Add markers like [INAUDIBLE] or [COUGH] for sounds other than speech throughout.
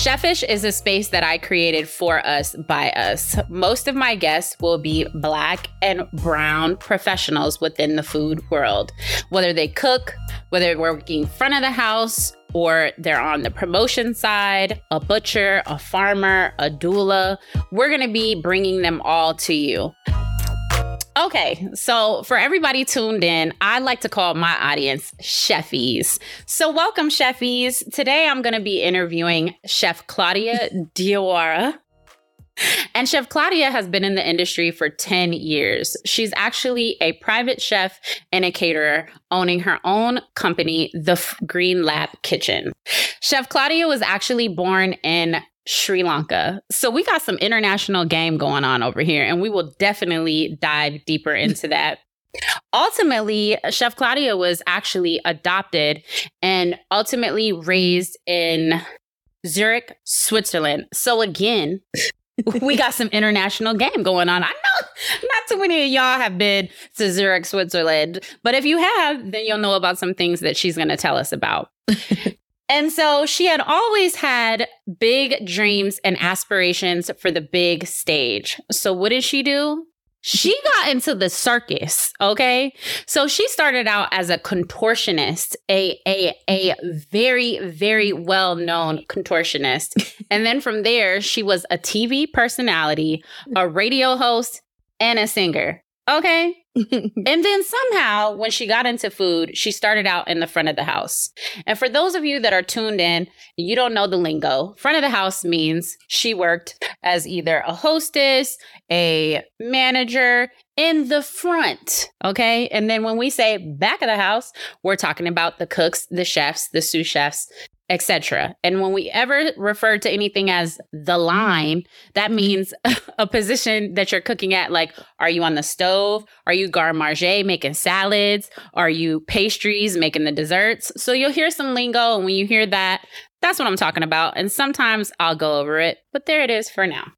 Chefish is a space that I created for us by us. Most of my guests will be black and brown professionals within the food world. Whether they cook, whether we're working front of the house, or they're on the promotion side, a butcher, a farmer, a doula, we're going to be bringing them all to you. Okay, so for everybody tuned in, I like to call my audience chefies. So welcome, chefies. Today I'm going to be interviewing Chef Claudia [LAUGHS] Diawara. And Chef Claudia has been in the industry for 10 years. She's actually a private chef and a caterer owning her own company, The Green Lab Kitchen. Chef Claudia was actually born in Sri Lanka. So we got some international game going on over here, and we will definitely dive deeper mm. into that. Ultimately, Chef Claudia was actually adopted and ultimately raised in Zurich, Switzerland. So again, we got some [LAUGHS] international game going on. I know not too many of y'all have been to Zurich, Switzerland, but if you have, then you'll know about some things that she's going to tell us about. [LAUGHS] And so she had always had big dreams and aspirations for the big stage. So what did she do? She [LAUGHS] got into the circus, okay? So she started out as a contortionist, a a a very very well-known contortionist. [LAUGHS] and then from there, she was a TV personality, a radio host, and a singer. Okay? [LAUGHS] and then somehow, when she got into food, she started out in the front of the house. And for those of you that are tuned in, you don't know the lingo. Front of the house means she worked as either a hostess, a manager in the front. Okay. And then when we say back of the house, we're talking about the cooks, the chefs, the sous chefs, etc. And when we ever refer to anything as the line, that mm-hmm. means [LAUGHS] a position that you're cooking at. Like, are you on the stove? Are you garde making salads? Are you pastries making the desserts? So you'll hear some lingo. And when you hear that, that's what I'm talking about. And sometimes I'll go over it, but there it is for now.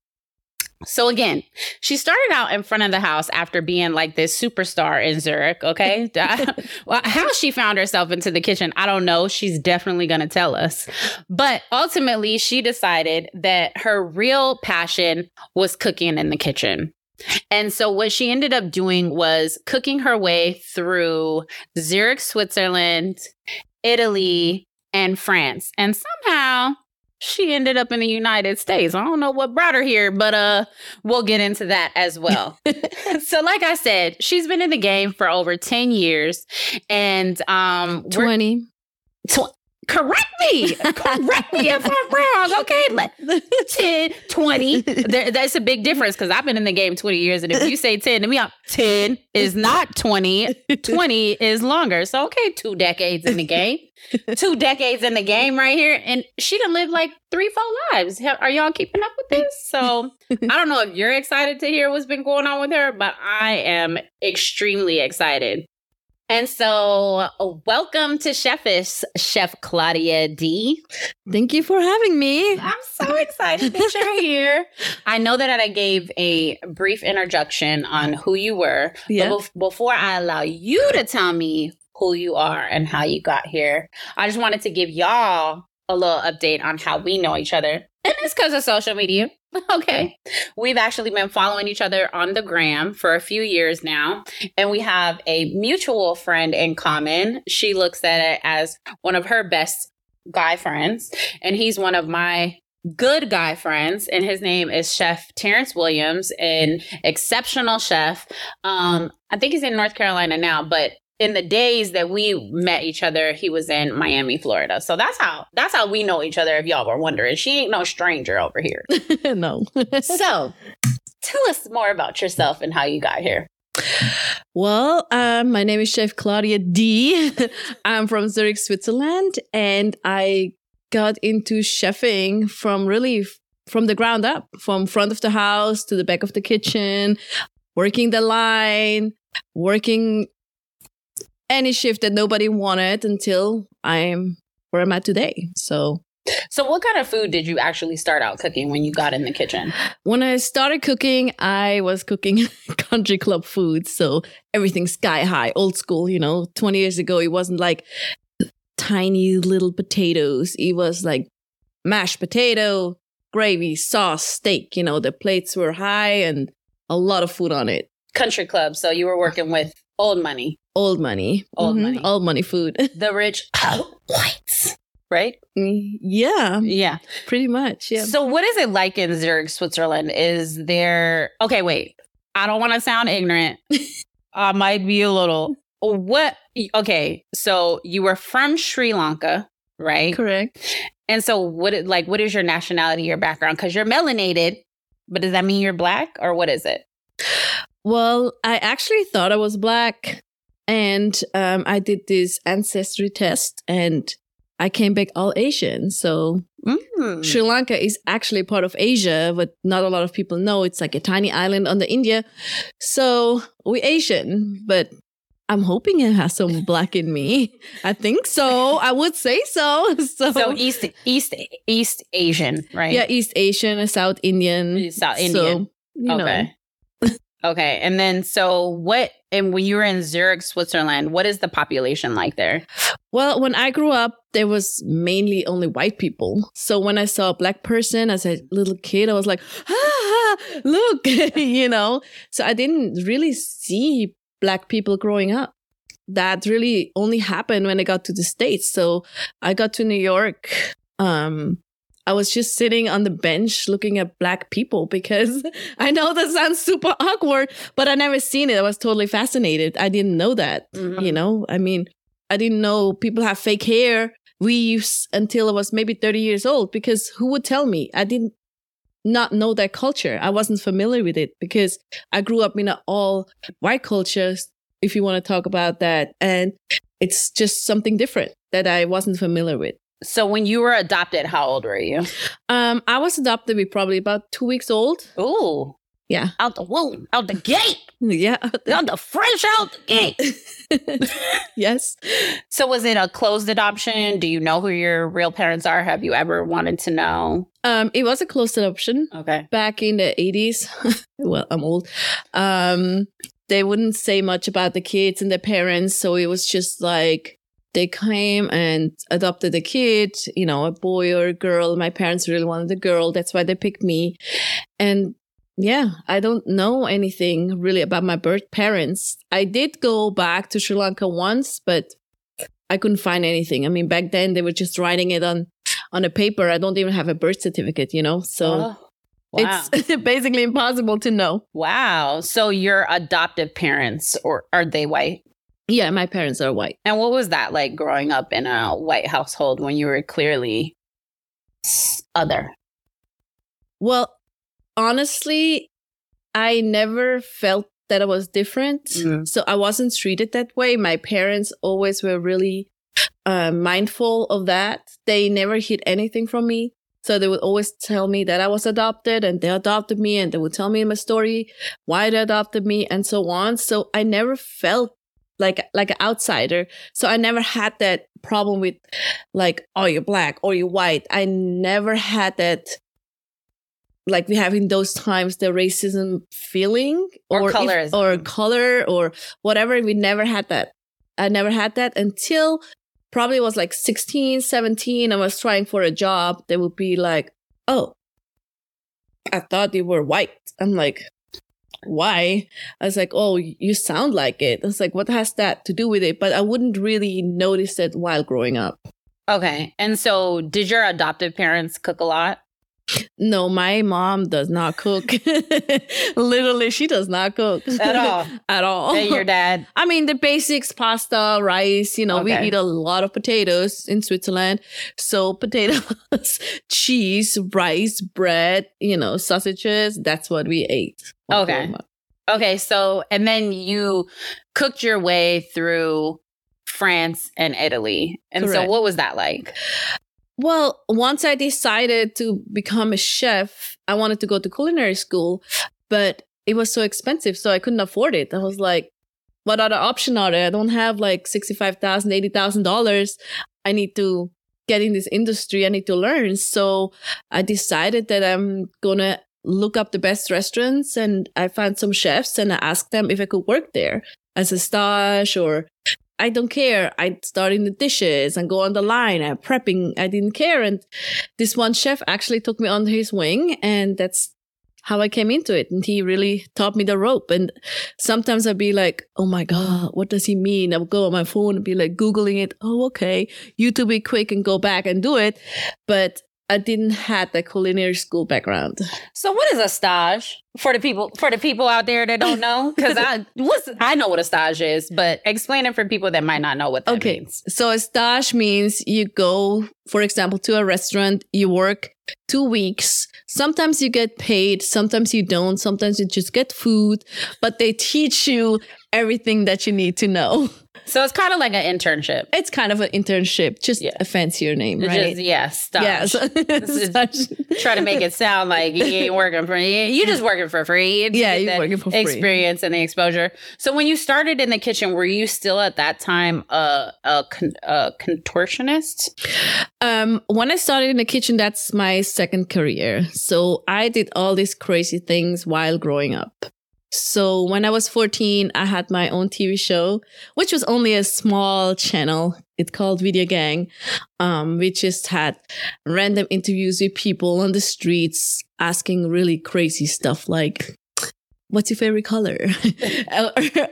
So again, she started out in front of the house after being like this superstar in Zurich. Okay. [LAUGHS] well, how she found herself into the kitchen, I don't know. She's definitely going to tell us. But ultimately, she decided that her real passion was cooking in the kitchen. And so what she ended up doing was cooking her way through Zurich, Switzerland, Italy, and France. And somehow she ended up in the United States. I don't know what brought her here, but uh we'll get into that as well. [LAUGHS] so like I said, she's been in the game for over 10 years and um 20 tw- correct me. correct me if I'm wrong. [LAUGHS] Okay. Let, [LAUGHS] 10, 20. There, that's a big difference because I've been in the game 20 years. And if you say 10 to me, I'm 10 is not 20. 20 is longer. So okay, two decades in the game. [LAUGHS] two decades in the game right here. And she done lived like three, four lives. Are y'all keeping up with this? So I don't know if you're excited to hear what's been going on with her, but I am extremely excited. And so, uh, welcome to Chefish, Chef Claudia D. Thank you for having me. I'm so excited that you're [LAUGHS] here. I know that I gave a brief introduction on who you were. Yeah. But before I allow you to tell me who you are and how you got here. I just wanted to give y'all a little update on how we know each other. And it's because of social media. [LAUGHS] Okay. We've actually been following each other on the gram for a few years now. And we have a mutual friend in common. She looks at it as one of her best guy friends. And he's one of my good guy friends, and his name is Chef Terrence Williams, an exceptional chef. Um, I think he's in North Carolina now, but in the days that we met each other, he was in Miami, Florida. So that's how that's how we know each other. If y'all were wondering, she ain't no stranger over here. [LAUGHS] no. [LAUGHS] so tell us more about yourself and how you got here. Well, um, my name is Chef Claudia D. [LAUGHS] I'm from Zurich, Switzerland, and I got into chefing from really from the ground up, from front of the house to the back of the kitchen, working the line, working any shift that nobody wanted until I'm where I'm at today. So so, what kind of food did you actually start out cooking when you got in the kitchen? When I started cooking, I was cooking [LAUGHS] country club food. So, everything sky high, old school, you know, 20 years ago, it wasn't like tiny little potatoes. It was like mashed potato, gravy, sauce, steak. You know, the plates were high and a lot of food on it. Country club. So you were working with old money, Old money. Old Mhm, money. Old money food. [LAUGHS] the rich whites, right? Mm, yeah, Yeah. pretty much. Yeah. So what is it like in Zurich, Switzerland? Is there okay, wait. I don't want to sound ignorant. [LAUGHS] I might be a little what okay, so you were from Sri Lanka, right? Correct. And so what it- like what is your nationality, your background? Because you're melanated, but does that mean you're black or what is it? Well, I actually thought I was black, and um, I did this ancestry test, and I came back all Asian. So Mm. Sri Lanka is actually part of Asia, but not a lot of people know. It's like a tiny island under India. So we Asian, but I'm hoping it has some [LAUGHS] black in me. I think so. I would say so. [LAUGHS] So, So East East East Asian, right? yeah, East Asian, South Indian. South So, Indian. you know. Okay. And then so what and when you were in Zurich, Switzerland, what is the population like there? Well, when I grew up, there was mainly only white people. So when I saw a black person as a little kid, I was like, ah, look, [LAUGHS] you know. So I didn't really see black people growing up. That really only happened when I got to the States. So I got to New York. Um, I was just sitting on the bench looking at black people because [LAUGHS] I know that sounds super awkward, but I never seen it. I was totally fascinated. I didn't know that Mhm. you know i mean i didn't know people have fake hair weaves until i was maybe 30 years old because who would tell me i didn't not know that culture i wasn't familiar with it because i grew up in an all white culture if you want to talk about that and it's just something different that i wasn't familiar with So when you were adopted, how old were you? um i was adopted with probably about two weeks old Ooh. Yeah. Out the womb, out the gate. [LAUGHS] yeah Out the fresh out the gate. [LAUGHS] yes So was it a closed adoption? Do you know who your real parents are? Have you ever wanted to know? um it was a closed adoption Okay. back in the 80s [LAUGHS] well i'm old um they wouldn't say much about the kids and their parents so it was just like they came and adopted a kid you know a boy or a girl my parents really wanted a girl that's why they picked me and yeah i don't know anything really about my birth parents i did go back to sri lanka once but i couldn't find anything i mean back then they were just writing it on on a paper i don't even have a birth certificate you know so Oh, wow. it's [LAUGHS] basically impossible to know. wow. So your adoptive parents or are they white? Yeah, my parents are white. And what was that like growing up in a white household when you were clearly other? Well, honestly, I never felt that I was different. Mm. So I wasn't treated that way. My parents always were really uh, mindful of that. They never hid anything from me. So they would always tell me that I was adopted and they adopted me and they would tell me my story, why they adopted me and so on. So I never felt like like an outsider. So I never had that problem with like, oh, you're black or you're white. I never had that like we have in those times the racism feeling Or if- colorism. or color or whatever. We never had that. I never had that until probably was like 16, 17. I was trying for a job. They would be like, oh, I thought you were white. I'm like, why? I was like, oh, you sound like it. I was like, what has that to do with it? But I wouldn't really notice it while growing up. Okay. And so did your adoptive parents cook a lot? No, my mom does not cook. [LAUGHS] Literally, she does not cook At all? [LAUGHS] At all. And your dad? [LAUGHS] I mean, the basics pasta, rice, you know, we eat a lot of potatoes in Switzerland. So, potatoes, cheese, rice, bread, you know, sausages. That's what we ate. Okay. Okay, so and then you cooked your way through France and Italy. And so what was that like? Well, once I decided to become a chef, I wanted to go to culinary school, but it was so expensive. So I couldn't afford it. I was like, what other option are there? I don't have like $65,000, $80,000. I need to get in this industry. I need to learn. So I decided that I'm going to look up the best restaurants and I found some chefs and I asked them if I could work there as a stage or I don't care. I start in the dishes and go on the line. I'm prepping. I didn't care. And this one chef actually took me under his wing, and that's how I came into it. And he really taught me the rope. And sometimes I'd be like, oh my God, what does he mean? I would go on my phone and be like Googling it. Oh, okay. YouTube be quick and go back and do it. But I didn't have the culinary school background. So what is a stage for the people for the people out there that don't know? [LAUGHS] Because I what's I know what a stage is, but explain it for people that might not know what that okay. means. So a stage means you go, for example, to a restaurant, you work two weeks. Sometimes you get paid, sometimes you don't, sometimes you just get food, but they teach you everything that you need to know. [LAUGHS] So it's kind of like an internship. It's kind of an internship, just Yeah. a fancier name, right? Just, yeah, yeah. [LAUGHS] [LAUGHS] so- Try to make it sound like you ain't working for you. You just working for free. It's Yeah, you're working for free. Experience and the exposure. So when you started in the kitchen, were you still at that time a a, con- a contortionist? Um, when I started in the kitchen, that's my second career. So I did all these crazy things while growing up. So when I was 14, I had my own TV show, which was only a small channel. It's called Video Gang. Um, we just had random interviews with people on the streets asking really crazy stuff like, what's your favorite color [LAUGHS]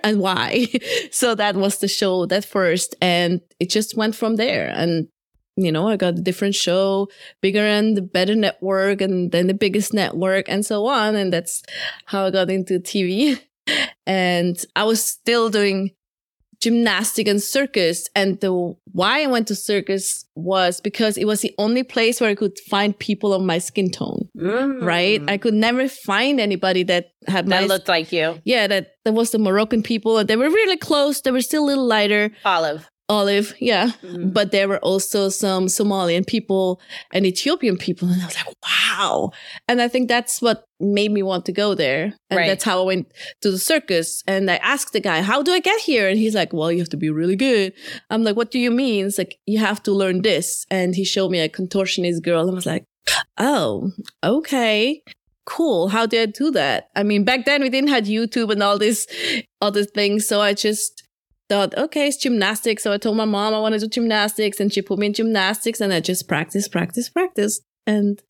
and why? [LAUGHS] So that was the show that first. And it just went from there. And you know, I got a different show, bigger and better network, and then the biggest network, and so on. And that's how I got into TV. [LAUGHS] And I was still doing gymnastic and circus. And the why I went to circus was because it was the only place where I could find people of my skin tone. Right? I could never find anybody that had Mm. that my looked like you, yeah, that that was the Moroccan people, and they were really close. They were still a little lighter, Olive. Olive, yeah. Mhm. But there were also some Somalian people and Ethiopian people, and I was like, wow. And I think that's what made me want to go there, and Right. that's how I went to the circus. And I asked the guy, "How do I get here?" And he's like, "Well, you have to be really good." I'm like, "What do you mean?" It's like you have to learn this, and he showed me a contortionist girl, and I was like, "Oh, okay." Cool. How did I do that? I mean, back then we didn't have YouTube and all this other things. So I just thought, okay, it's gymnastics. So I told my mom I want to do gymnastics and she put me in gymnastics and I just practice, practice, practice. And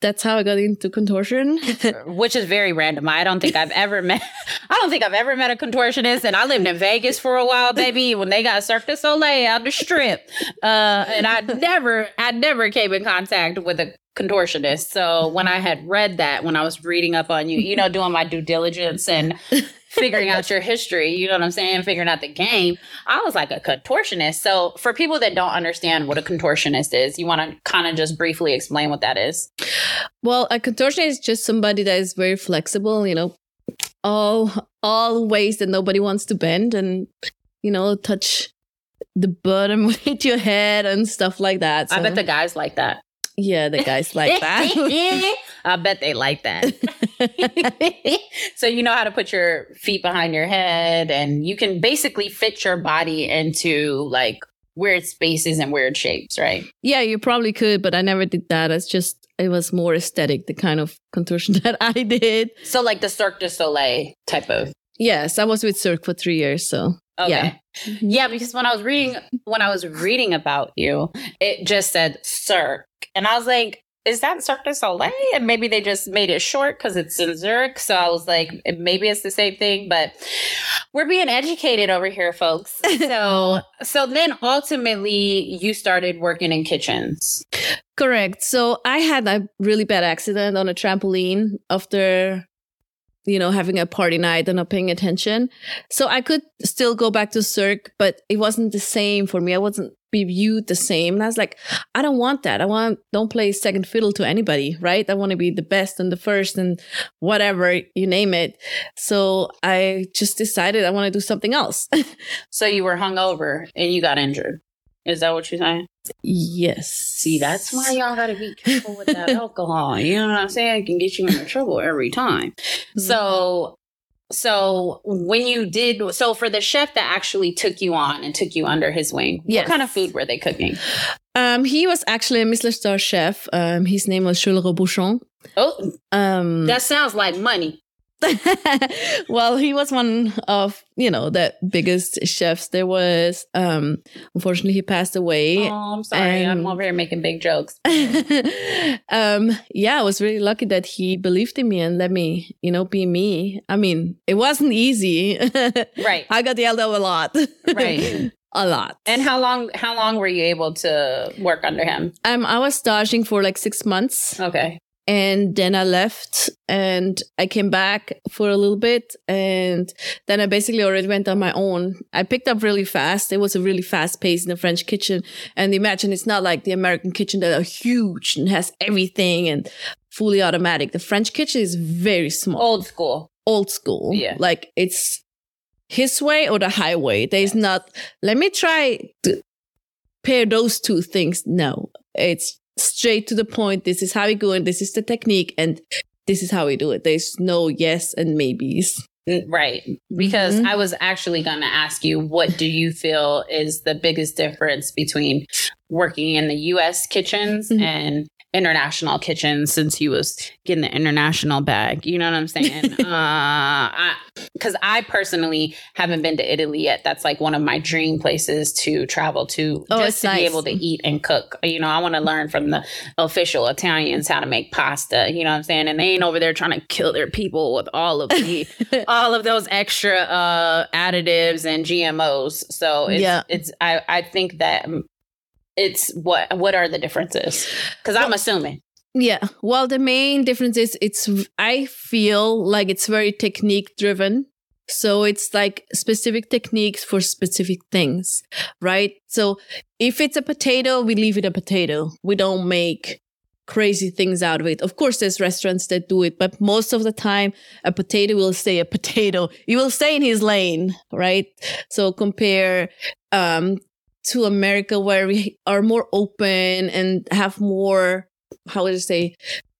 that's how I got into contortion. [LAUGHS] which is very random. I don't think I've ever met. [LAUGHS] I don't think I've ever met a contortionist, and I lived in Vegas for a while, baby. When they got Cirque du Soleil out the strip, uh, and I never, I never came in contact with a contortionist. So when I had read that, when I was reading up on you, you know, doing my due diligence and figuring out your history, you know what I'm saying, figuring out the game, I was like a contortionist. So for people that don't understand what a contortionist is, you want to kind of just briefly explain what that is. well, a contortionist is just somebody that is very flexible, you know, all all ways that nobody wants to bend and you know, touch the bottom [LAUGHS] with your head and stuff like that. I bet the guys like that. yeah, the guys like that. [LAUGHS] [LAUGHS] I bet they like that. [LAUGHS] so you know how to put your feet behind your head and you can basically fit your body into like weird spaces and weird shapes, right? Yeah, you probably could, but I never did that. It's just it was more aesthetic, the kind of contortion [LAUGHS] that I did. So like the Cirque du Soleil type of Yes, I was with Cirque for three years, so Okay. Yeah. [LAUGHS] Yeah, because when I was reading when I was reading about you, it just said Cirque. And I was like, is that Cirque du Soleil? And maybe they just made it short because it's in Zurich. So I was like, maybe it's the same thing, but we're being educated over here, folks. [LAUGHS] So so then ultimately you started working in kitchens. correct. So I had a really bad accident on a trampoline after you know having a party night and not paying attention. So I could still go back to Cirque, but it wasn't the same for me. I wasn't be viewed the same. And I was like, I don't want that. I want don't play second fiddle to anybody, right? I want to be the best and the first and whatever you name it. So I just decided I want to do something else. [LAUGHS] So you were hungover and you got injured. Is that what you're saying? yes. See, that's why y'all gotta be careful with that [LAUGHS] alcohol. You know what I'm saying? It can get you into trouble every time. Mm-hmm. So, so when you did, so for the chef that actually took you on and took you under his wing, Yes. what kind of food were they cooking? Um, he was actually a Michelin star chef. Um, his name was Joël Robuchon. Oh, Um, that sounds like money. [LAUGHS] well, he was one of you know the biggest chefs there was. Um, unfortunately, he passed away. Oh, I'm sorry. I'm over here making big jokes. [LAUGHS] um, yeah, I was really lucky that he believed in me and let me, you know, be me. I mean, it wasn't easy. [LAUGHS] Right. I got yelled at a lot. Right. a lot. And how long how long were you able to work under him? um, I was staging for like six months. Okay. And then I left and I came back for a little bit and then I basically already went on my own. I picked up really fast. It was a really fast pace in the French kitchen. And imagine it's not like the American kitchen that are huge and has everything and fully automatic. The French kitchen is very small, Old school. old school. Yeah. Like it's his way or the highway. There's not, let me try to pair those two things. No, it's straight to the point. This is how we go and this is the technique and this is how we do it. There's no yes and maybes. Mm, Right. Because Mhm. I was actually going to ask you, what do you feel is the biggest difference between working in the US kitchens Mhm. and international kitchens since he was getting the international bag? You know what I'm saying? [LAUGHS] uh, because I, personally haven't been to Italy yet. That's like one of my dream places to travel to Oh, just to be able to eat and cook. You know, I want to learn from the official Italians how to make pasta. You know what I'm saying? And they ain't over there trying to kill their people with all of the [LAUGHS] all of those extra uh additives and GMOs. So it's Yeah. it's I I think that it's what what are the differences? Cuz I'm assuming. Yeah. Well, the main difference is it's, I feel like it's very technique driven. So it's like specific techniques for specific things, right? So if it's a potato, we leave it a potato. We don't make crazy things out of it. Of course, there's restaurants that do it, but most of the time, a potato will stay a potato. He will stay in his lane, right? So compare um, to America, where we are more open and have more how would I say,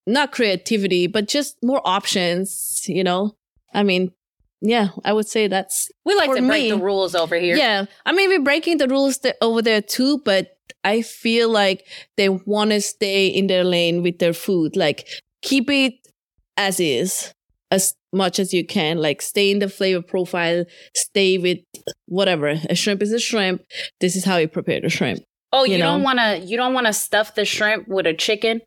not creativity, but just more options, you know? I mean, yeah, I would say that's, We like to break me- the rules over here. yeah. I mean, we're breaking the rules th- over there too, but I feel like they want to stay in their lane with their food. Like, keep it as is as much as you can. Like, stay in the flavor profile, stay with whatever. A shrimp is a shrimp. This is how you prepare the shrimp. Oh, you, you don't want to you don't want to stuff the shrimp with a chicken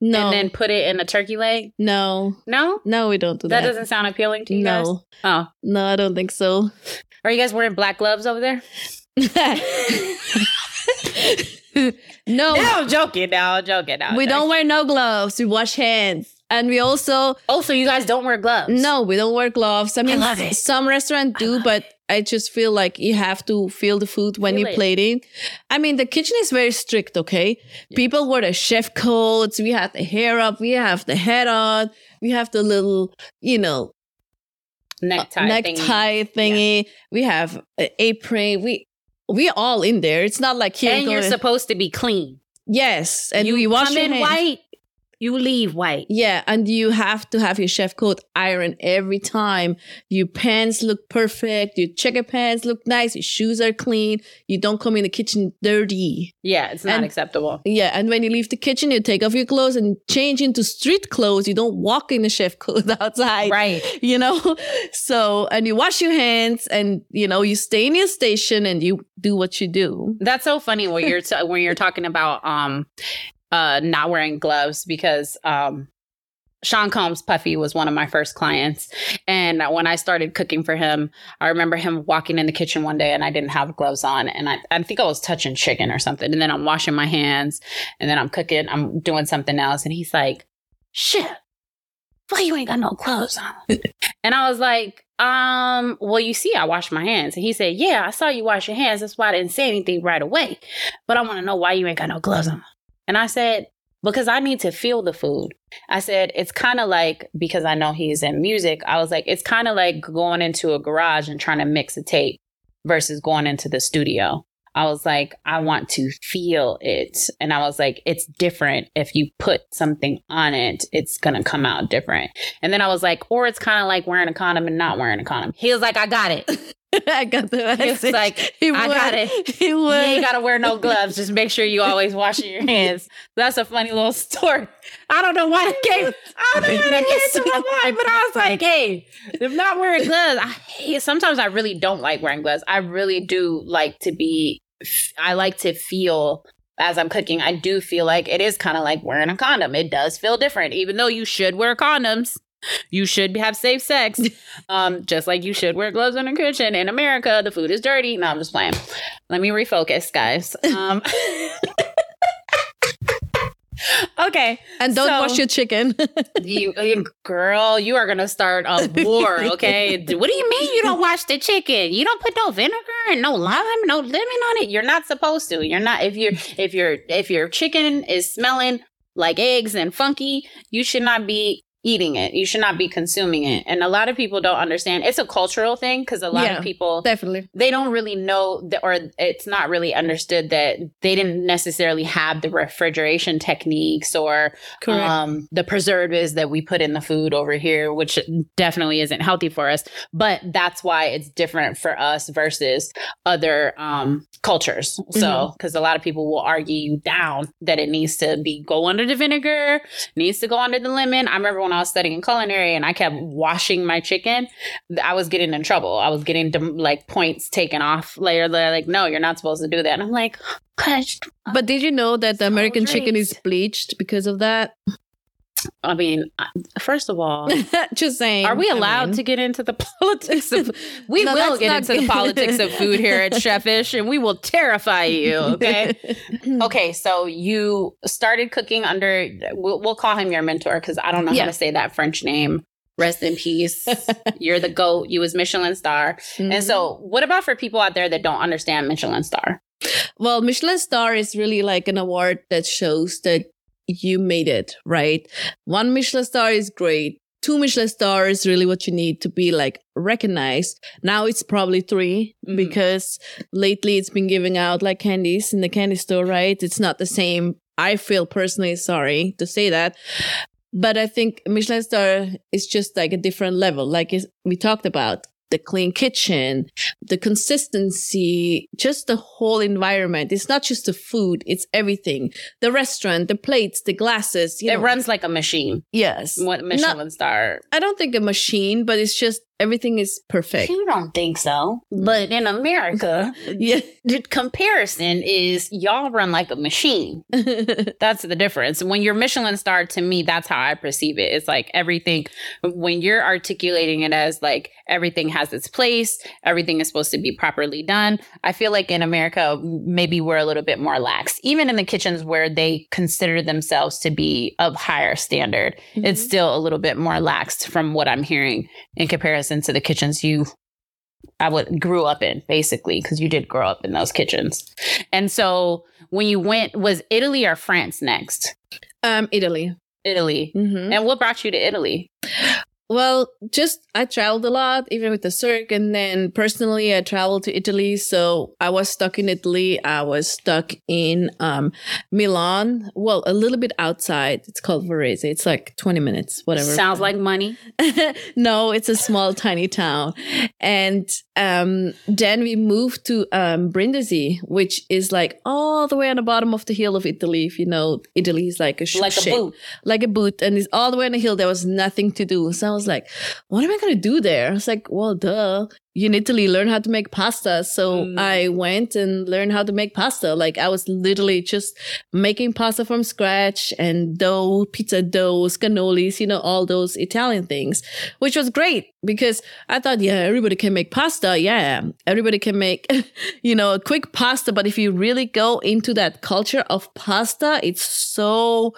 No, and then put it in a turkey leg? no, No? no, we don't do That that. doesn't sound appealing to you guys. no, Oh. no, I don't think so. Are you guys wearing black gloves over there? [LAUGHS] [LAUGHS] no, I'm joking. No, I'm joking. No, we don't wear no gloves. We wash hands. And we also, Oh, so you guys don't wear gloves? no, we don't wear gloves. I mean, it. some restaurants do, but I just feel like you have to feel the food when Feel you're it. plating. I mean, the kitchen is very strict, okay? People wear the chef coats. We have the hair up. We have the head on. We have the little, you know, necktie. thingy. necktie thingy. We have an apron. We, we all in there. It's not like here. And go you're supposed to be clean. Yes, and you, you, wash come your in hands. white. You leave white. Yeah, and you have to have your chef coat ironed every time. Your pants look perfect. Your checker pants look nice. Your shoes are clean. You don't come in the kitchen dirty. Yeah, it's not And- acceptable. Yeah, and when you leave the kitchen, you take off your clothes and change into street clothes. You don't walk in the chef coat [LAUGHS] outside. Right. You know? [LAUGHS] So, and you wash your hands and, you know, you stay in your station and you do what you do. That's so funny when you're t- when you're talking about um uh not wearing gloves because um Sean Combs Puffy was one of my first clients. And when I started cooking for him, I remember him walking in the kitchen one day and I didn't have gloves on. And I, I think I was touching chicken or something. And then I'm washing my hands and then I'm cooking, I'm doing something else. And he's like, shit, why you ain't got no gloves on? [LAUGHS] and I was like, um, well, you see, I wash my hands. And he said, yeah, I saw you wash your hands. That's why I didn't say anything right away. But I want to know why you ain't got no gloves on. And I said, because I need to feel the food. I said, it's kind of like, because I know he's in music, I was like, it's kind of like going into a garage and trying to mix a tape versus going into the studio. I was like, I want to feel it. And I was like, it's different. If you put something on it, it's going to come out different. And then I was like, or it's kind of like wearing a condom and not wearing a condom. He was like, I got it. [LAUGHS] [LAUGHS] I got the He was [LAUGHS] like, he I would. got it. He You ain't gotta wear no [LAUGHS] gloves. Just make sure you always washing your hands. That's a funny little story. I don't know why that came. I don't know why that came to my mind, but I was like, hey, if not wearing gloves, I hate. Sometimes I really don't like wearing gloves. I really do like to be. I like to feel as I'm cooking. I do feel like it is kind of like wearing a condom. It does feel different, even though you should wear condoms. You should have safe sex, [LAUGHS] um, just like you should wear gloves in the kitchen. In America, the food is dirty. No, I'm just playing. Let me refocus, guys. [LAUGHS] Um, [LAUGHS] okay, and don't so- wash your chicken. you, you- girl, you are gonna start a war. Okay, what do you mean you don't wash the chicken? You don't put no vinegar and no lime, no lemon on it. You're not supposed to. You're not if you're if your if your chicken is smelling like eggs and funky, you should not be eating it. You should not be consuming it. And a lot of people don't understand. It's a cultural thing because a lot Yeah. of people Definitely. they don't really know that, or it's not really understood that they didn't necessarily have the refrigeration techniques or um, the preservatives that we put in the food over here, which definitely isn't healthy for us. But that's why it's different for us versus other um, cultures. So, Mhm. because a lot of people will argue you down that it needs to be go under the vinegar, needs to go under the lemon. I remember when I was studying culinary and I kept washing my chicken, I was getting in trouble. I was getting like points taken off. Later, they're like, "No, you're not supposed to do that." And I'm like, "Gosh, but did you know that the American chicken is bleached because of that? I mean, first of all." [LAUGHS] Just saying. Are we I allowed mean. to get into the [LAUGHS] politics of? We No, will get into the politics of food here at [LAUGHS] Chefish, and we will terrify you. Okay. okay. So you started cooking under. We'll, we'll call him your mentor because I don't know Yeah. how to say that French name. Rest in peace. You're the goat. You was Michelin star. Mhm. And so, what about for people out there that don't understand Michelin star? Well, Michelin star is really like an award that shows that you made it, right? One Michelin star is great. Two Michelin star is really what you need to be like recognized. Now it's probably 3 Mhm. because lately it's been giving out like candies in the candy store, right? It's not the same. I feel personally sorry to say that. But I think Michelin star is just like a different level. Like we talked about the clean kitchen, the consistency, just the whole environment. It's not just the food, it's everything. The restaurant, the plates, the glasses, you it know. runs like a machine. yes. What Michelin star? I don't think a machine, but it's just everything is perfect. You don't think so? But in America, [LAUGHS] Yeah. the comparison is y'all run like a machine. [LAUGHS] That's the difference. When you're Michelin star, to me, that's how I perceive it. It's like everything, when you're articulating it as like everything has its place, everything is supposed to be properly done. I feel like in America, maybe we're a little bit more lax. Even in the kitchens where they consider themselves to be of higher standard, it's mm-hmm. still a little bit more lax from what I'm hearing in comparison to the kitchens you I would grew up in basically because you did grow up in those kitchens. And so when you went was Italy or France next? um Italy. Italy. hmm And what brought you to Italy? Well, just I traveled a lot, even with the Cirque, and then personally, I traveled to Italy. So I was stuck in Italy. I was stuck in um, Milan. Well, a little bit outside. It's called Varese. It's like twenty minutes, whatever. Sounds like money. [LAUGHS] no, it's a small, tiny town. And um, then we moved to um, Brindisi, which is like all the way on the bottom of the hill of Italy. If you know, Italy is like a sh- Like a shape boot. like a boot and it's all the way on the hill. There was nothing to do. So was like, what am I going to do there? I was like, well, duh. You in Italy learn how to make pasta. So Mm. I went and learned how to make pasta. Like I was literally just making pasta from scratch and dough, pizza doughs, cannolis, you know, all those Italian things, which was great because I thought, yeah, everybody can make pasta. Yeah, everybody can make, [LAUGHS] you know, a quick pasta. But if you really go into that culture of pasta, it's so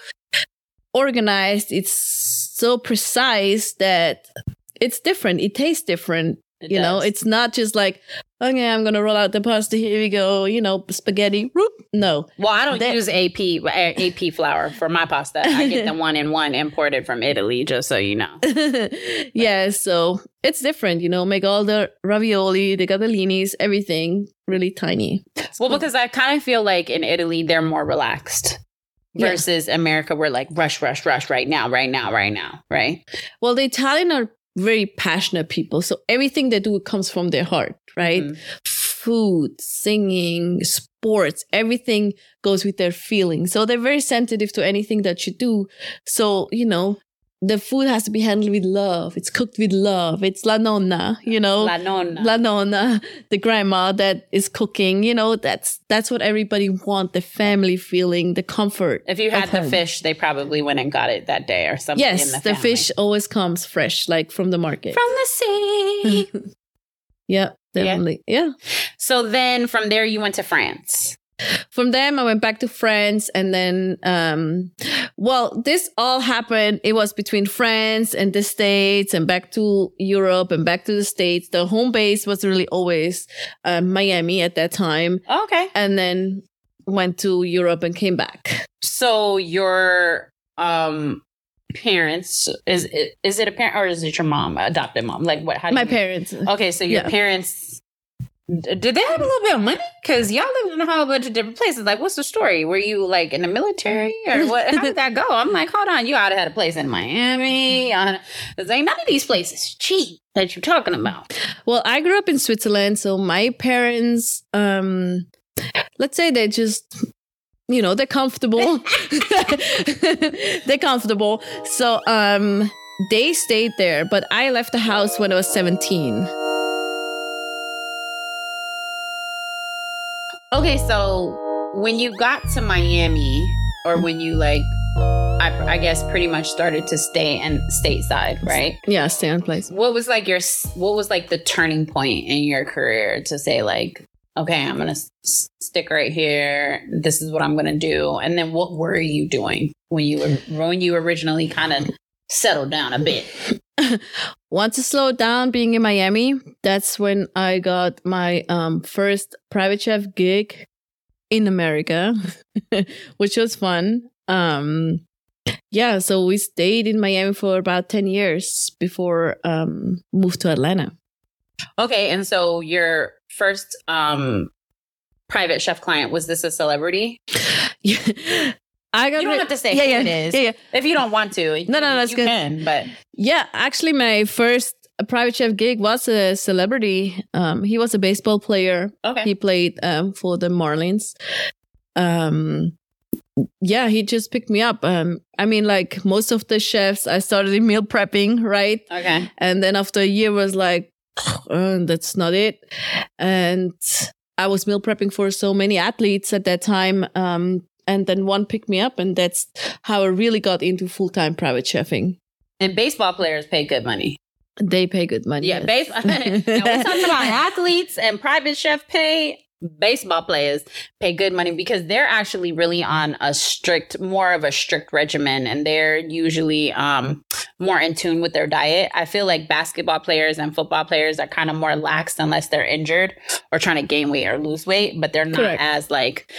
organized. It's so precise that it's different. It tastes different. It you know, it's not just like, okay, I'm going to roll out the pasta. Here we go. You know, spaghetti. Whoop. No. well, I don't that- use AP AP flour for my pasta. I get the [LAUGHS] one in one imported from Italy, just so you know. [LAUGHS] yeah. So it's different. You know, make all the ravioli, the gadollinis, everything really tiny. Well, because I kind of feel like in Italy they're more relaxed Yeah. versus America, we're like rush, rush, rush right now, right now, right now, right? Well, the Italian are very passionate people. So everything they do comes from their heart, right? Mhm. Food, singing, sports, everything goes with their feelings. So they're very sensitive to anything that you do. So, you know, the food has to be handled with love. It's cooked with love. It's la nonna, you know. La nonna. La nonna, the grandma that is cooking, you know, that's that's what everybody want, the family feeling, the comfort. if you had the home. fish, they probably went and got it that day or something. in Yes, the, the, fish always comes fresh, like from the market. from the sea. [LAUGHS] yeah, definitely. Yeah. so then from there, you went to France. From them, I went back to France, and then, um, well, this all happened. It was between France and the States, and back to Europe, and back to the States. The home base was really always uh, Miami at that time, Okay. and then went to Europe and came back. So your um parents is it, is it a parent or is it your mom, adopted mom? Like what? How My you, parents. Okay, so your Yeah. parents. Did they have a little bit of money? Because y'all live in a whole bunch of different places. Like, what's the story? Were you like in the military or [LAUGHS] what? How did that go? I'm like, hold on, you ought to had a place in Miami. Because ain't none of these places cheap that you're talking about. Well, I grew up in Switzerland, so my parents, um, let's say they just, you know, they're comfortable. [LAUGHS] [LAUGHS] they're comfortable. So, um, they stayed there, but I left the house when I was 17. Okay, so when you got to Miami, or when you like, I, I guess pretty much started to stay and stateside, right? Yeah, stay in place. What was like your what was like the turning point in your career to say like, okay, I'm gonna s- stick right here. This is what I'm gonna do. And then what were you doing when you were when you originally kind of settled down a bit? Once I slowed down being in Miami, that's when I got my um, first private chef gig in America, [LAUGHS] which was fun. Um, yeah, so we stayed in Miami for about 10 years before um, moved to Atlanta. Okay, and so your first um private chef client was this a celebrity? Yeah. [LAUGHS] I got You don't re- have to say yeah, who yeah, it is. Yeah, yeah. If you don't want to, No, no, that's you good. can. But Yeah, actually, my first private chef gig was a celebrity. Um, he was a baseball player. okay, He played um, for the Marlins. Um, yeah, he just picked me up. Um, I mean, like most of the chefs, I started in [LAUGHS] meal prepping, right? okay, And then after a year, was like, uh, that's not it. And I was meal prepping for so many athletes at that time. Um, and then one picked me up, and that's how I really got into full time private chefing. and baseball players pay good money. They pay good money. Yeah, yes. baseball. now we're talking about [LAUGHS] athletes and private chef pay. Baseball players pay good money because they're actually really on a strict, more of a strict regimen, and they're usually um, more in tune with their diet. I feel like basketball players and football players are kind of more lax unless they're injured or trying to gain weight or lose weight, but they're not Correct. as like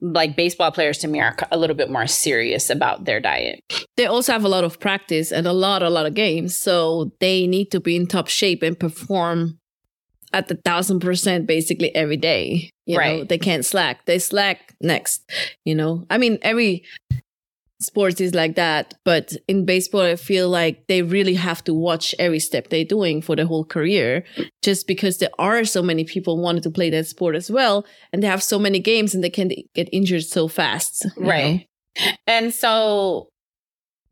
like baseball players to me are a little bit more serious about their diet. they also have a lot of practice and a lot, a lot of games. So they need to be in top shape and perform at the thousand percent basically every day. You know, Right. they can't slack. They slack next. You know, I mean, every sports is like that, but in baseball, I feel like they really have to watch every step they're doing for the whole career, just because there are so many people wanting to play that sport as well, and they have so many games and they can get injured so fast. you know? right and so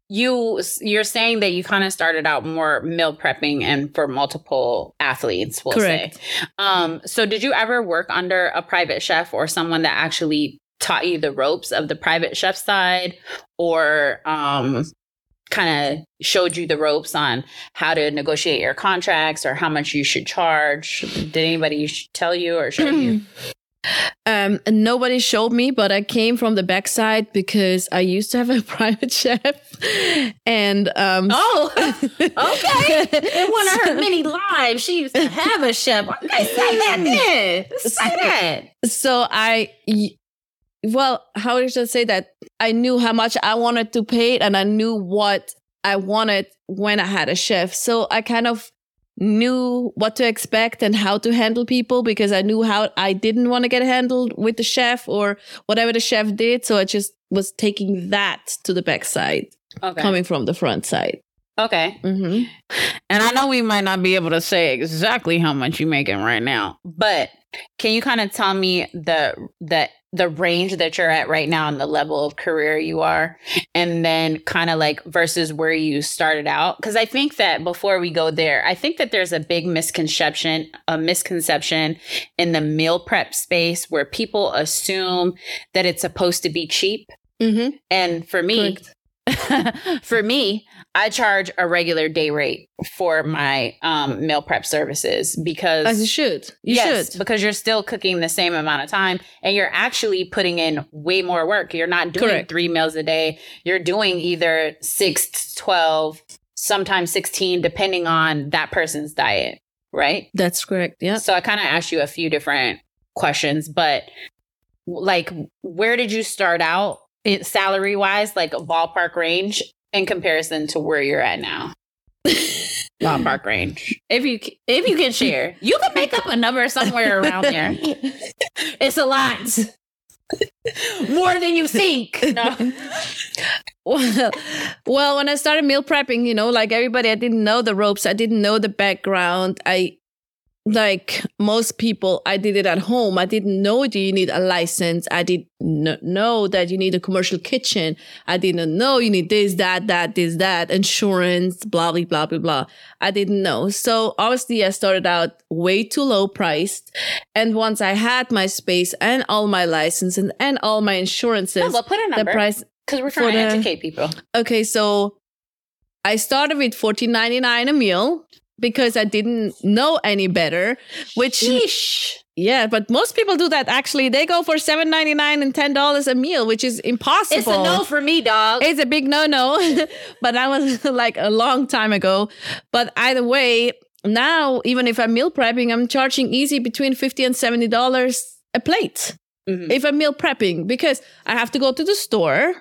you you're saying that you kind of started out more meal prepping and for multiple athletes we'll Correct. say um so did you ever work under a private chef or someone that actually taught you the ropes of the private chef side? Or um kind of showed you the ropes on how to negotiate your contracts or how much you should charge? Did anybody tell you or show you [CLEARS THROAT] Um, and nobody showed me, but I came from the backside because I used to have a [LAUGHS] private chef, and um, oh [LAUGHS] okay in one of her many lives, she used to have a chef. Okay, say that then. Say that. so I, y- well, how did I say that? I knew how much I wanted to pay, and I knew what I wanted when I had a chef. So I kind of knew what to expect and how to handle people because I knew how I didn't want to get handled with the chef or whatever the chef did. So I just was taking that to the backside. Okay. coming from the front side. Okay. hmm And I know we might not be able to say exactly how much you're making right now, but can you kind of tell me the the the range that you're at right now and the level of career you are and then kind of like versus where you started out. Because i think that before we go there i think that there's a big misconception a misconception in the meal prep space where people assume that it's supposed to be cheap. Hmm and for me [LAUGHS] for me i charge a regular day rate for my um, meal prep services because As you should. You yes, should. because you're still cooking the same amount of time and you're actually putting in way more work. You're not doing Correct. three meals a day. You're doing either six to 12, sometimes 16, depending on that person's diet, right? That's correct. Yeah. So I kind of asked you a few different questions, but like, where did you start out salary wise, like a ballpark range in comparison to where you're at now? [LAUGHS] ballpark range. If you if you can share, you can make up a number somewhere around there. It's a lot. More than you think. No. well, [LAUGHS] well, when I started meal prepping, you know, like everybody, I didn't know the ropes. I didn't know the background. I, like most people, I did it at home. I didn't know that you need a license. I didn't know that you need a commercial kitchen. I didn't know you need this, that, that, this, that, insurance, blah, blah, blah, blah, blah. I didn't know. So obviously I started out way too low priced. And once I had my space and all my license and, and all my insurances, No, but put a number, the price because we're trying to the- educate people. Okay, so I started with fourteen ninety nine a meal because I didn't know any better. Which Sheesh. yeah, but most people do that. Actually, they go for seven ninety nine and ten dollars a meal, which is impossible. It's a no for me, dog. It's a big no no. [LAUGHS] but that was [LAUGHS] like a long time ago. But either way, now even if I'm meal prepping, I'm charging easy between fifty and seventy dollars a plate Mhm. if I'm meal prepping because I have to go to the store.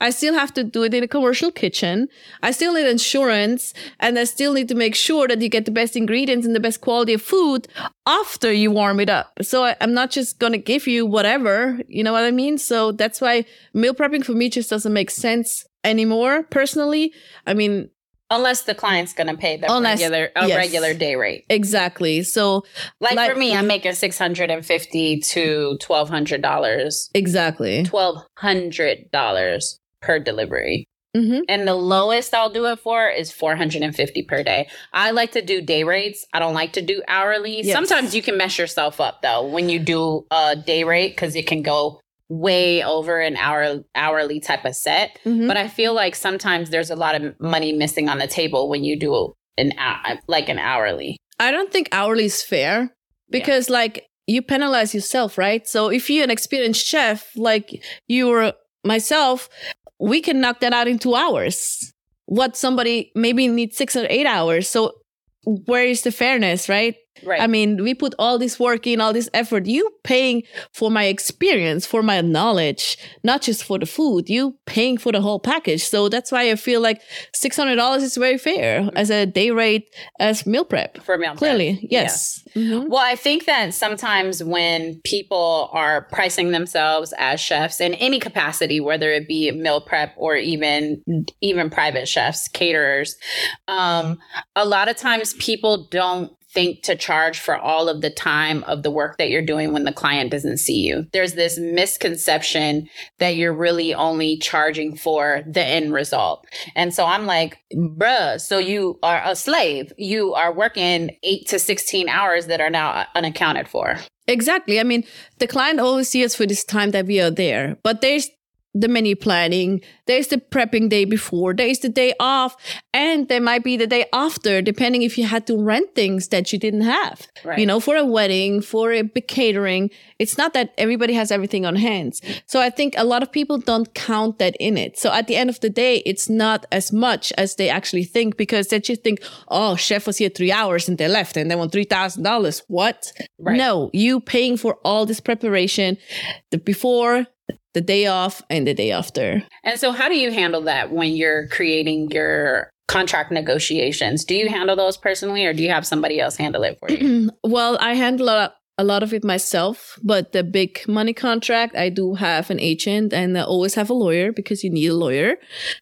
I still have to do it in a commercial kitchen. I still need insurance and I still need to make sure that you get the best ingredients and the best quality of food after you warm it up. So I, I'm not just going to give you whatever, you know what I mean? So that's why meal prepping for me just doesn't make sense anymore personally. I mean, Unless the client's gonna pay the Unless- regular a yes. regular day rate. exactly. So Like, Like- for me, I'm making six hundred and fifty to twelve hundred dollars. exactly. Twelve hundred dollars per delivery. hmm And the lowest I'll do it for is 450 per day. I like to do day rates. I don't like to do hourly. Yes. Sometimes you can mess yourself up though when you do a day rate because it can go way over an hour hourly type of set. hmm But I feel like sometimes there's a lot of money missing on the table when you do an like an hourly. I don't think hourly is fair because like you penalize yourself, right? So if you're an experienced chef, like you or myself, we can knock that out in two hours. What somebody maybe needs six or eight hours. So where is the fairness, right? Right. I mean, we put all this work in, all this effort. You paying for my experience, for my knowledge, not just for the food. You paying for the whole package. So that's why I feel like six hundred dollars is very fair as a day rate as meal prep. for meal prep. Clearly, yes. Mhm. Well, I think that sometimes when people are pricing themselves as chefs in any capacity, whether it be meal prep or even even private chefs, caterers, um, a lot of times people don't think to charge for all of the time of the work that you're doing when the client doesn't see you. There's this misconception that you're really only charging for the end result. And so I'm like, bruh, so you are a slave. You are working eight to 16 hours that are now unaccounted for. Exactly. I mean, the client always sees us for this time that we are there, but there's the menu planning, there's the prepping day before, there's the day off, and there might be the day after, depending if you had to rent things that you didn't have. Right. You know, for a wedding, for a big catering, it's not that everybody has everything on hands. So I think a lot of people don't count that in it. So at the end of the day, it's not as much as they actually think because they just think, oh, chef was here three hours and they left and they want $3,000. What? Right. No, you paying for all this preparation, the before, the day off, and the day after. And so, how do you handle that when you're creating your contract negotiations? Do you handle those personally, or do you have somebody else handle it for you? [CLEARS THROAT] well, I handle a, a lot of it myself, but the big money contract, I do have an agent and I always have a lawyer because you need a lawyer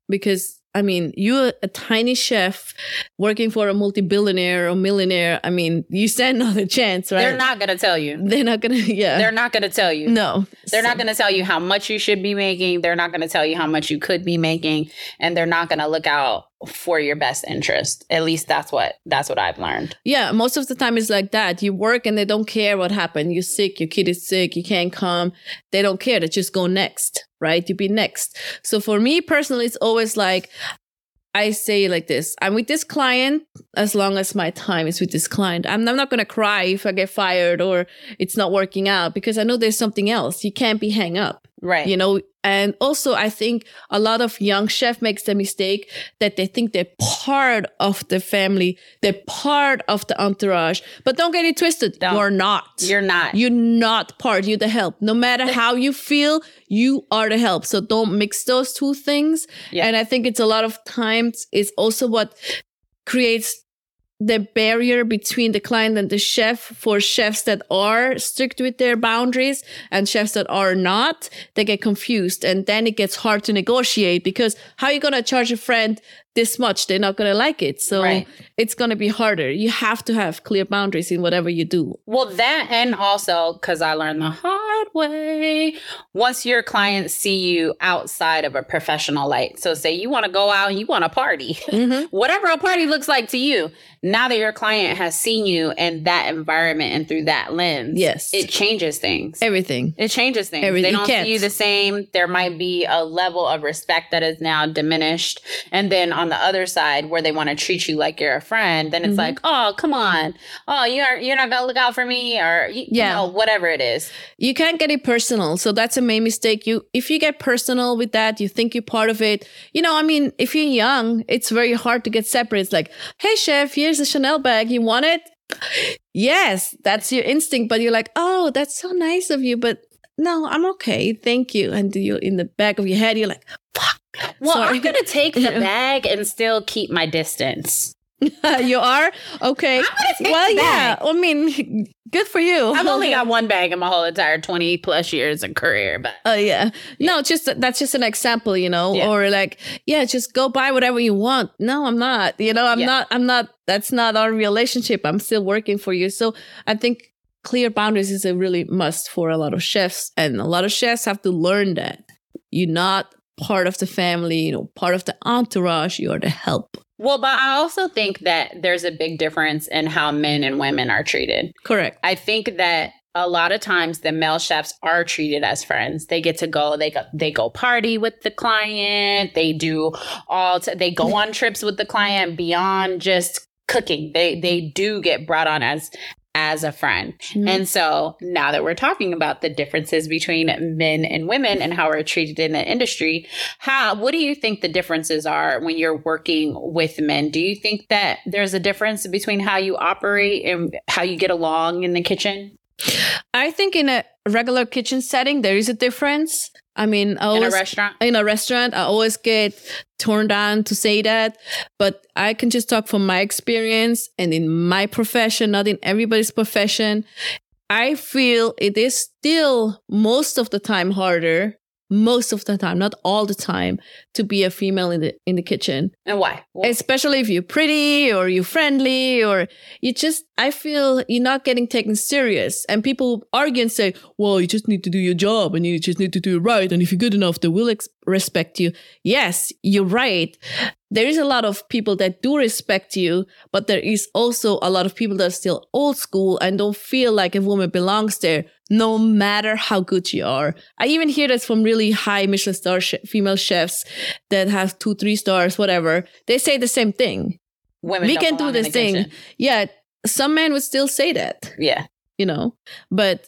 because I mean, you're a tiny chef working for a multi-billionaire or millionaire. I mean, you stand [LAUGHS] not a chance, right? They're not going to tell you. They're not gonna. [LAUGHS] Yeah. They're not going to tell you. no. They're not going to tell you how much you should be making. They're not going to tell you how much you could be making, and they're not going to look out for your best interest. At least that's what that's what I've learned. Yeah, most of the time it's like that. You work and they don't care what happened. You're sick, your kid is sick, you can't come. They don't care. They just go next, right? You be next. So for me personally, it's always like I say like this I'm with this client as long as my time is with this client. I'm, I'm not going to cry if I get fired or it's not working out because I know there's something else. You can't be hang up, Right. you know? And also, I think a lot of young chef makes the mistake that they think they're part of the family, they're part of the entourage. But don't get it twisted. Don't. You're not. You're not. You're not part. You're the help. No matter [LAUGHS] how you feel, you are the help. So don't mix those two things. Yeah. And I think it's a lot of times it's also what creates the barrier between the client and the chef for chefs that are strict with their boundaries and chefs that are not they get confused. And then it gets hard to negotiate because how are you going to charge a friend this much they're not going to like it so Right. it's going to be harder you have to have clear boundaries in whatever you do Well, that and also because I learned the hard way. Once your clients see you outside of a professional light, so say you want to go out and you want to party, Mhm. [LAUGHS] whatever a party looks like to you, now that your client has seen you in that environment and through that lens, Yes. it changes things. everything It changes things. Everything- They don't see you the same. There might be a level of respect that is now diminished. And then on the other side, where they want to treat you like you're a friend, then it's Mhm. like, oh, come on. Oh, you are you're not gonna look out for me, or you, Yeah. you know, whatever it is. you can't get it personal so that's a main mistake you if you get personal with that you think you're part of it you know i mean if you're young it's very hard to get separate it's like hey chef here's a chanel bag you want it [SIGHS] yes that's your instinct but you're like oh that's so nice of you but no i'm okay thank you and you're in the back of your head you're like fuck Well, Sorry. I'm gonna take the [LAUGHS] bag and still keep my distance. [LAUGHS] you are okay well yeah i mean [LAUGHS] good for you I've only got one bag in my whole entire 20 plus years of career, but Oh yeah. No, just that's just an example, you know, Yeah. or like, yeah, just go buy whatever you want. No, I'm not. You know, I'm Yeah. not I'm not that's not our relationship. I'm still working for you. So I think clear boundaries is a really must for a lot of chefs and a lot of chefs have to learn that. You're not part of the family, you know, part of the entourage, you are the help. well, but I also think that there's a big difference in how men and women are treated. Correct. I think that a lot of times the male chefs are treated as friends. They get to go, they go, they go party with the client. They do all, t- they go [LAUGHS] on trips with the client beyond just cooking. They they do get brought on as as a friend. Mhm. And so now that we're talking about the differences between men and women and how we're treated in the industry, how what do you think the differences are when you're working with men? Do you think that there's a difference between how you operate and how you get along in the kitchen? I think in a regular kitchen setting there is a difference. I mean, I In a restaurant? in a restaurant, I always get torn down to say that, but I can just talk from my experience and in my profession, not in everybody's profession. I feel it is still most of the time harder, most of the time, not all the time, to be a female in the in the kitchen. And why? Especially if you're pretty or you're friendly or you just I feel you're not getting taken serious. And people argue and say, well, you just need to do your job and you just need to do it right. And if you're good enough, they will ex- respect you. Yes, you're right. There is a lot of people that do respect you, but there is also a lot of people that are still old school and don't feel like a woman belongs there, no matter how good you are. I even hear this from really high Michelin star sh- female chefs that have two, three stars, whatever. They say the same thing. women we can do this thing. kitchen. Yeah, some men would still say that, Yeah. you know, but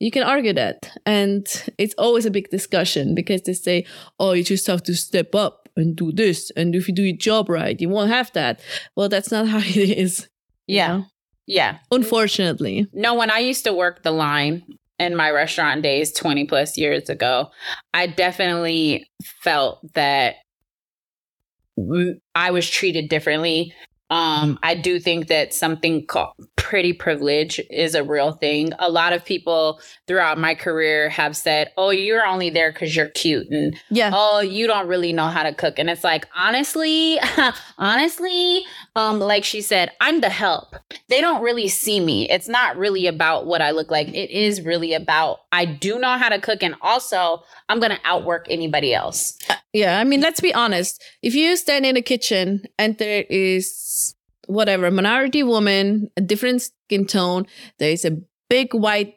you can argue that. And it's always a big discussion because they say, oh, you just have to step up and do this. And if you do your job right, you won't have that. Well, that's not [LAUGHS] how it is. you Yeah. know, Yeah. Unfortunately. No, when I used to work the line in my restaurant days 20 plus years ago, I definitely felt that i was treated differently. Um, I do think that something called pretty privilege is a real thing. A lot of people throughout my career have said, "Oh, you're only there cuz you're cute." And Yeah. oh, you don't really know how to cook. And it's like, honestly, [LAUGHS] honestly, um like she said, I'm the help. They don't really see me. It's not really about what I look like. It is really about I do know how to cook and also I'm going to outwork anybody else. Yeah, I mean, let's be honest. If you stand in a kitchen and there is whatever minority woman, a different skin tone, there is a big white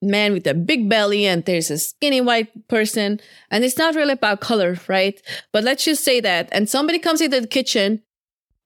man with a big belly, and there's a skinny white person, and it's not really about color, right? But let's just say that, and somebody comes into the kitchen.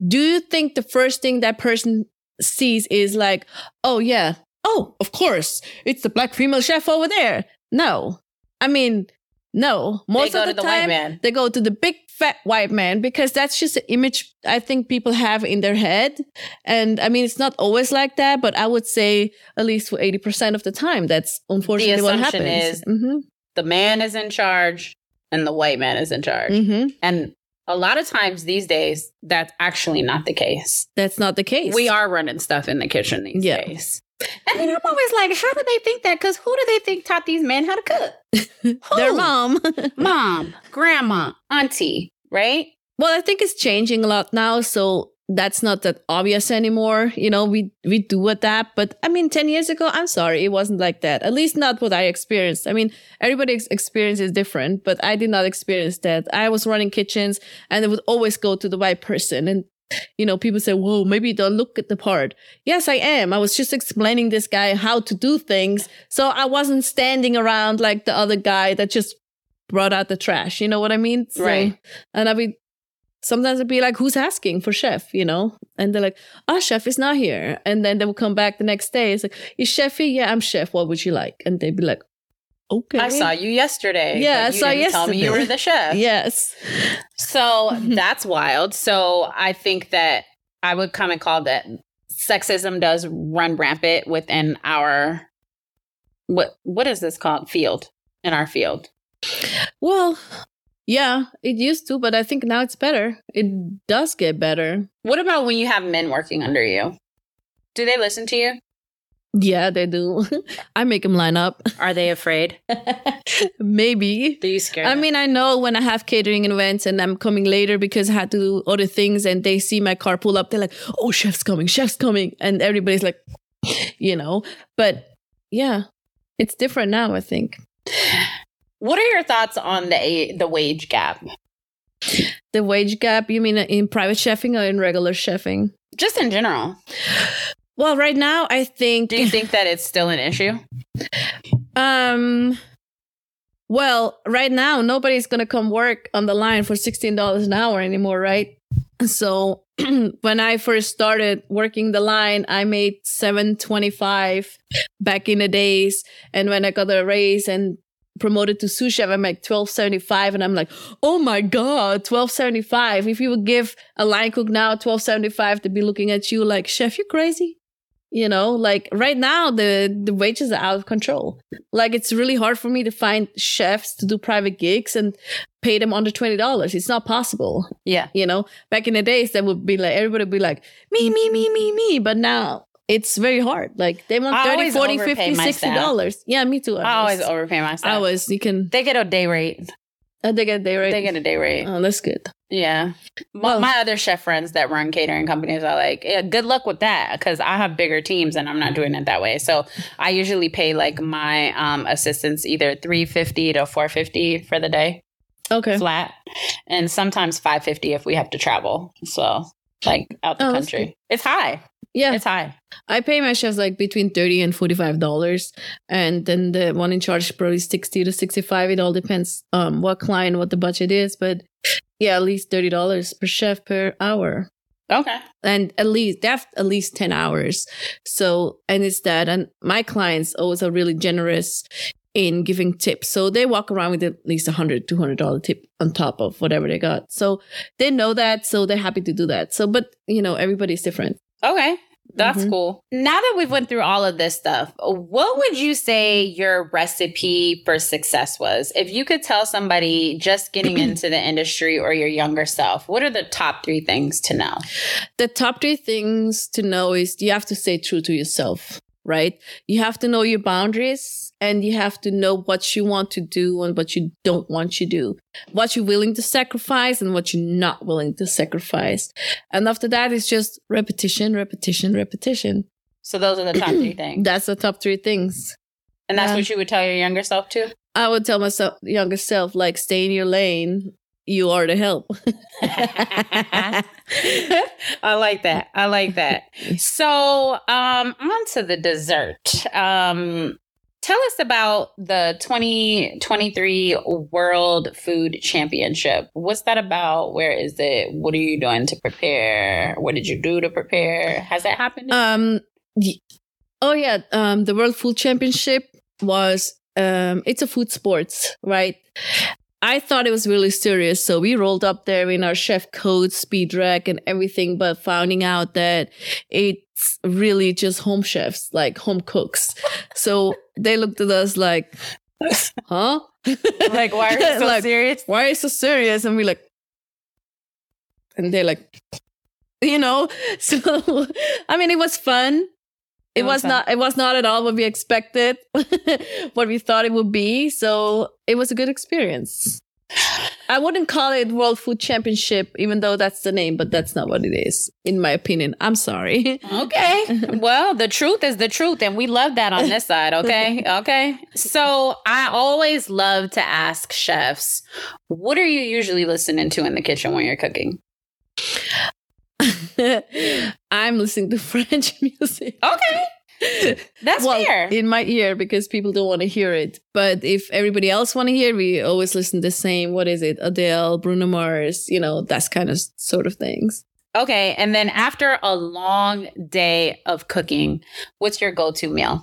Do you think the first thing that person sees is like, oh yeah, oh of course, it's the black female chef over there? No, I mean, no. Most of the, the time, they go to the big fat white man because that's just an image I think people have in their head. And I mean, it's not always like that, but I would say at least for 80% of the time, that's unfortunately what happens. The assumption is- hmm The man is in charge and the white man is in charge. hmm And a lot of times these days, that's actually not the case. That's not the case. We are running stuff in the kitchen these Yeah. days. And then I'm always like, how do they think that? Because who do they think taught these men how to cook? [LAUGHS] Their mom. [LAUGHS] Mom, grandma, auntie, right? well, I think it's changing a lot now. So that's not that obvious anymore. You know, we, we do adapt. But I mean, 10 years ago, I'm sorry, it wasn't like that. At least not what I experienced. I mean, everybody's experience is different, but I did not experience that. I was running kitchens and they would always go to the white person. And, you know, people say, whoa, maybe you don't look at the part. Yes, I am. I was just explaining this guy how to do things. So I wasn't standing around like the other guy that just brought out the trash. You know what I mean? So- Right. And I'd be, sometimes I'd be like, who's asking for chef, you know? And they're like, oh, chef is not here. And then they will come back the next day. It's like, is chef here? Yeah, I'm chef. What would you like? And they'd be like, okay. I saw you yesterday. Yeah, I saw didn't Tell me you were the chef. [LAUGHS] Yes. So [LAUGHS] that's wild. So I think that I would kind of call that sexism does run rampant within our what what is this called field in our field. Well, yeah, it used to, but I think now it's better. It does get better. What about when you have men working under you? Do they listen to you? Yeah, they do. [LAUGHS] I make them line up. [LAUGHS] Are they afraid? Maybe. Do you scare? I mean, I know when I have catering events and I'm coming later because I had to do other things and they see my car pull up, they're like, oh, chef's coming, chef's coming. And everybody's like, [LAUGHS] you know, but yeah, it's different now, I think. what are your thoughts on the the wage gap? The wage gap, you mean in private chefing or in regular chefing? Just in general. Well, right now, I think. Do you think that it's still an issue? [LAUGHS] Um. Well, right now nobody's gonna come work on the line for sixteen dollars an hour anymore, right? So [CLEARS THROAT] when I first started working the line, I made seven twenty five back in the days, and when I got a raise and promoted to sous chef, I make twelve seventy five, and I'm like, oh my god, twelve seventy five! If you would give a line cook now 1275, they'd be looking at you like, chef, you crazy? You know, like right now the the wages are out of control. Like it's really hard for me to find chefs to do private gigs and pay them under twenty dollars. It's not possible. Yeah. You know, back in the days that would be like everybody would be like me, me, me, me, me. But now it's very hard. Like they want I 30, always 40, overpay 50, my 60 staff. dollars. Yeah, me too. I always overpay myself. I was you can They get a day rate. Uh, they get a day rate. They get a day rate. oh, that's good. Yeah. My, Well- my other chef friends that run catering companies are like, yeah, good luck with that because I have bigger teams and I'm not doing it that way. So I usually pay like my um, assistants either 350 to 450 for the day Okay. flat and sometimes 550 if we have to travel. So like out the Oh, country. It's high. Yeah. It's high. I pay my chefs like between thirty and forty five dollars, and then the one in charge probably sixty to sixty five. It all depends um what client, what the budget is, but yeah, at least thirty dollars per chef per hour, Okay. and at least they have at least ten hours. So and it's that, and my clients always are really generous in giving tips. So they walk around with at least a hundred, two hundred dollar tip on top of whatever they got. So they know that, so they're happy to do that. So, but you know, everybody's different. Okay. That's Mhm. cool. Now that we've went through all of this stuff, what would you say your recipe for success was? If you could tell somebody just getting [CLEARS THROAT] into the industry or your younger self, what are the top three things to know? the top three things to know is you have to stay true to yourself, right? You have to know your boundaries and you have to know what you want to do and what you don't want to do, what you're willing to sacrifice and what you're not willing to sacrifice. And after that, it's just repetition, repetition, repetition. So those are the top three [CLEARS THROAT] things. That's the top three things. And that's Yeah. what you would tell your younger self too? I would tell myself, younger self, like, stay in your lane. You are the help. [LAUGHS] I like that. I like that. [LAUGHS] So, um, on to the dessert. Um, tell us about the 2023 World Food Championship. What's that about? Where is it? What are you doing to prepare? What did you do to prepare? Has that happened? Um. Oh yeah. Um. The World Food Championship was. Um. It's a food sports, right? I thought it was really serious, so we rolled up there in our chef coat, speed rack, and everything. But finding out that it's really just home chefs, like home cooks. So they looked at us like, "Huh? like, why are you [LAUGHS] so Like, serious? why are you so serious? And we're like, and they're like, you know. [LAUGHS] So I mean, it was fun. It, was, fun. not. It was not at all what we expected, [LAUGHS] what we thought it would be. So it was a good experience. I wouldn't call it World Food Championship, even though that's the name, but that's not what it is, in my opinion. I'm sorry. [LAUGHS] Okay. Well, the truth is the truth, and we love that on this side. Okay. [LAUGHS] Okay. So I always love to ask chefs, what are you usually listening to in the kitchen when you're cooking? [LAUGHS] I'm listening to [LAUGHS] French music. Okay. That's well, fair. in my ear because people don't want to hear it. But if everybody else want to hear, we always listen the same. What is it? Adele, Bruno Mars, you know, that's kind of sort of things. Okay. And then after a long day of cooking, what's your go to meal?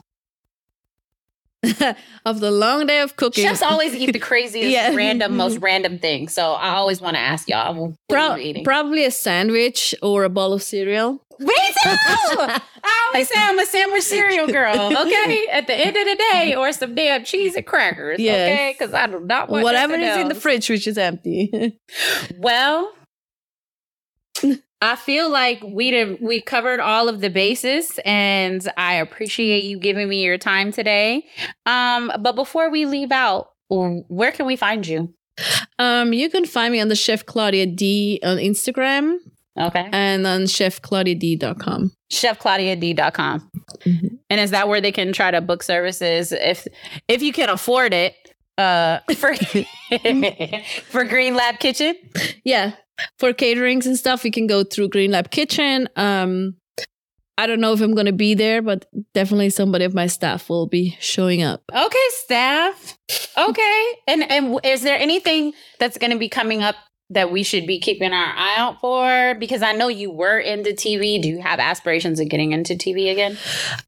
[LAUGHS] of the long day of cooking, Chefs always eat the [LAUGHS] craziest, Yeah. random, most random thing. So I always want to ask y'all, what Pro- are you eating? probably a sandwich or a bowl of cereal. Me too. [LAUGHS] I always say I'm a sandwich cereal girl. Okay, at the end of the day, or some damn cheese and crackers. Yes. Okay, because I do not want Whatever is in the fridge, which is empty. Well, I feel like we did, we covered all of the bases, and I appreciate you giving me your time today. Um, but before we leave out, where can we find you? um, you can find me on the Chef Claudia D on Instagram Okay, and on chefclaudiad.com. chefclaudiad.com. Mhm. And is that where they can try to book services if if you can afford it? Uh, [LAUGHS] for [LAUGHS] for Green Lab Kitchen. Yeah. For caterings and stuff, we can go through Green Lab Kitchen. Um, I don't know if I'm going to be there, but definitely somebody of my staff will be showing up. Okay, staff. Okay, and and is there anything that's going to be coming up that we should be keeping our eye out for? Because I know you were into TV. Do you have aspirations of getting into TV again?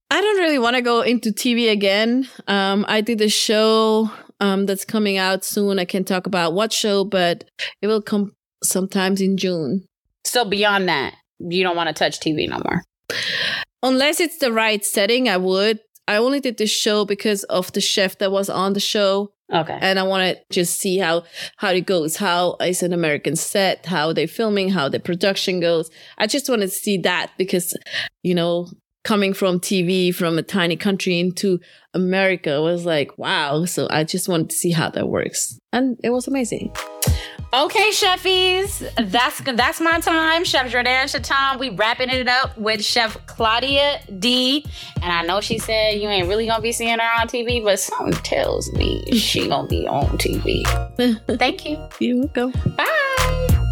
I don't really want to go into TV again. Um, I did a show um, that's coming out soon. I can't talk about what show, but it will come sometimes in June. So beyond that, you don't want to touch TV no more. Unless it's the right setting, I would. I only did this show because of the chef that was on the show. Okay. and I want to just see how how it goes. How is an American set? How they filming? How the production goes? I just want to see that because you know, coming from TV from a tiny country into America was like wow. So I just wanted to see how that works, and it was amazing. Okay, chefies, that's that's my time. Chef Jourdan-Cha'Taun, we wrapping it up with Chef Claudia D. And I know she said you ain't really gonna be seeing her on TV, but something tells me she gonna be on TV. [LAUGHS] Thank you. You go. Bye.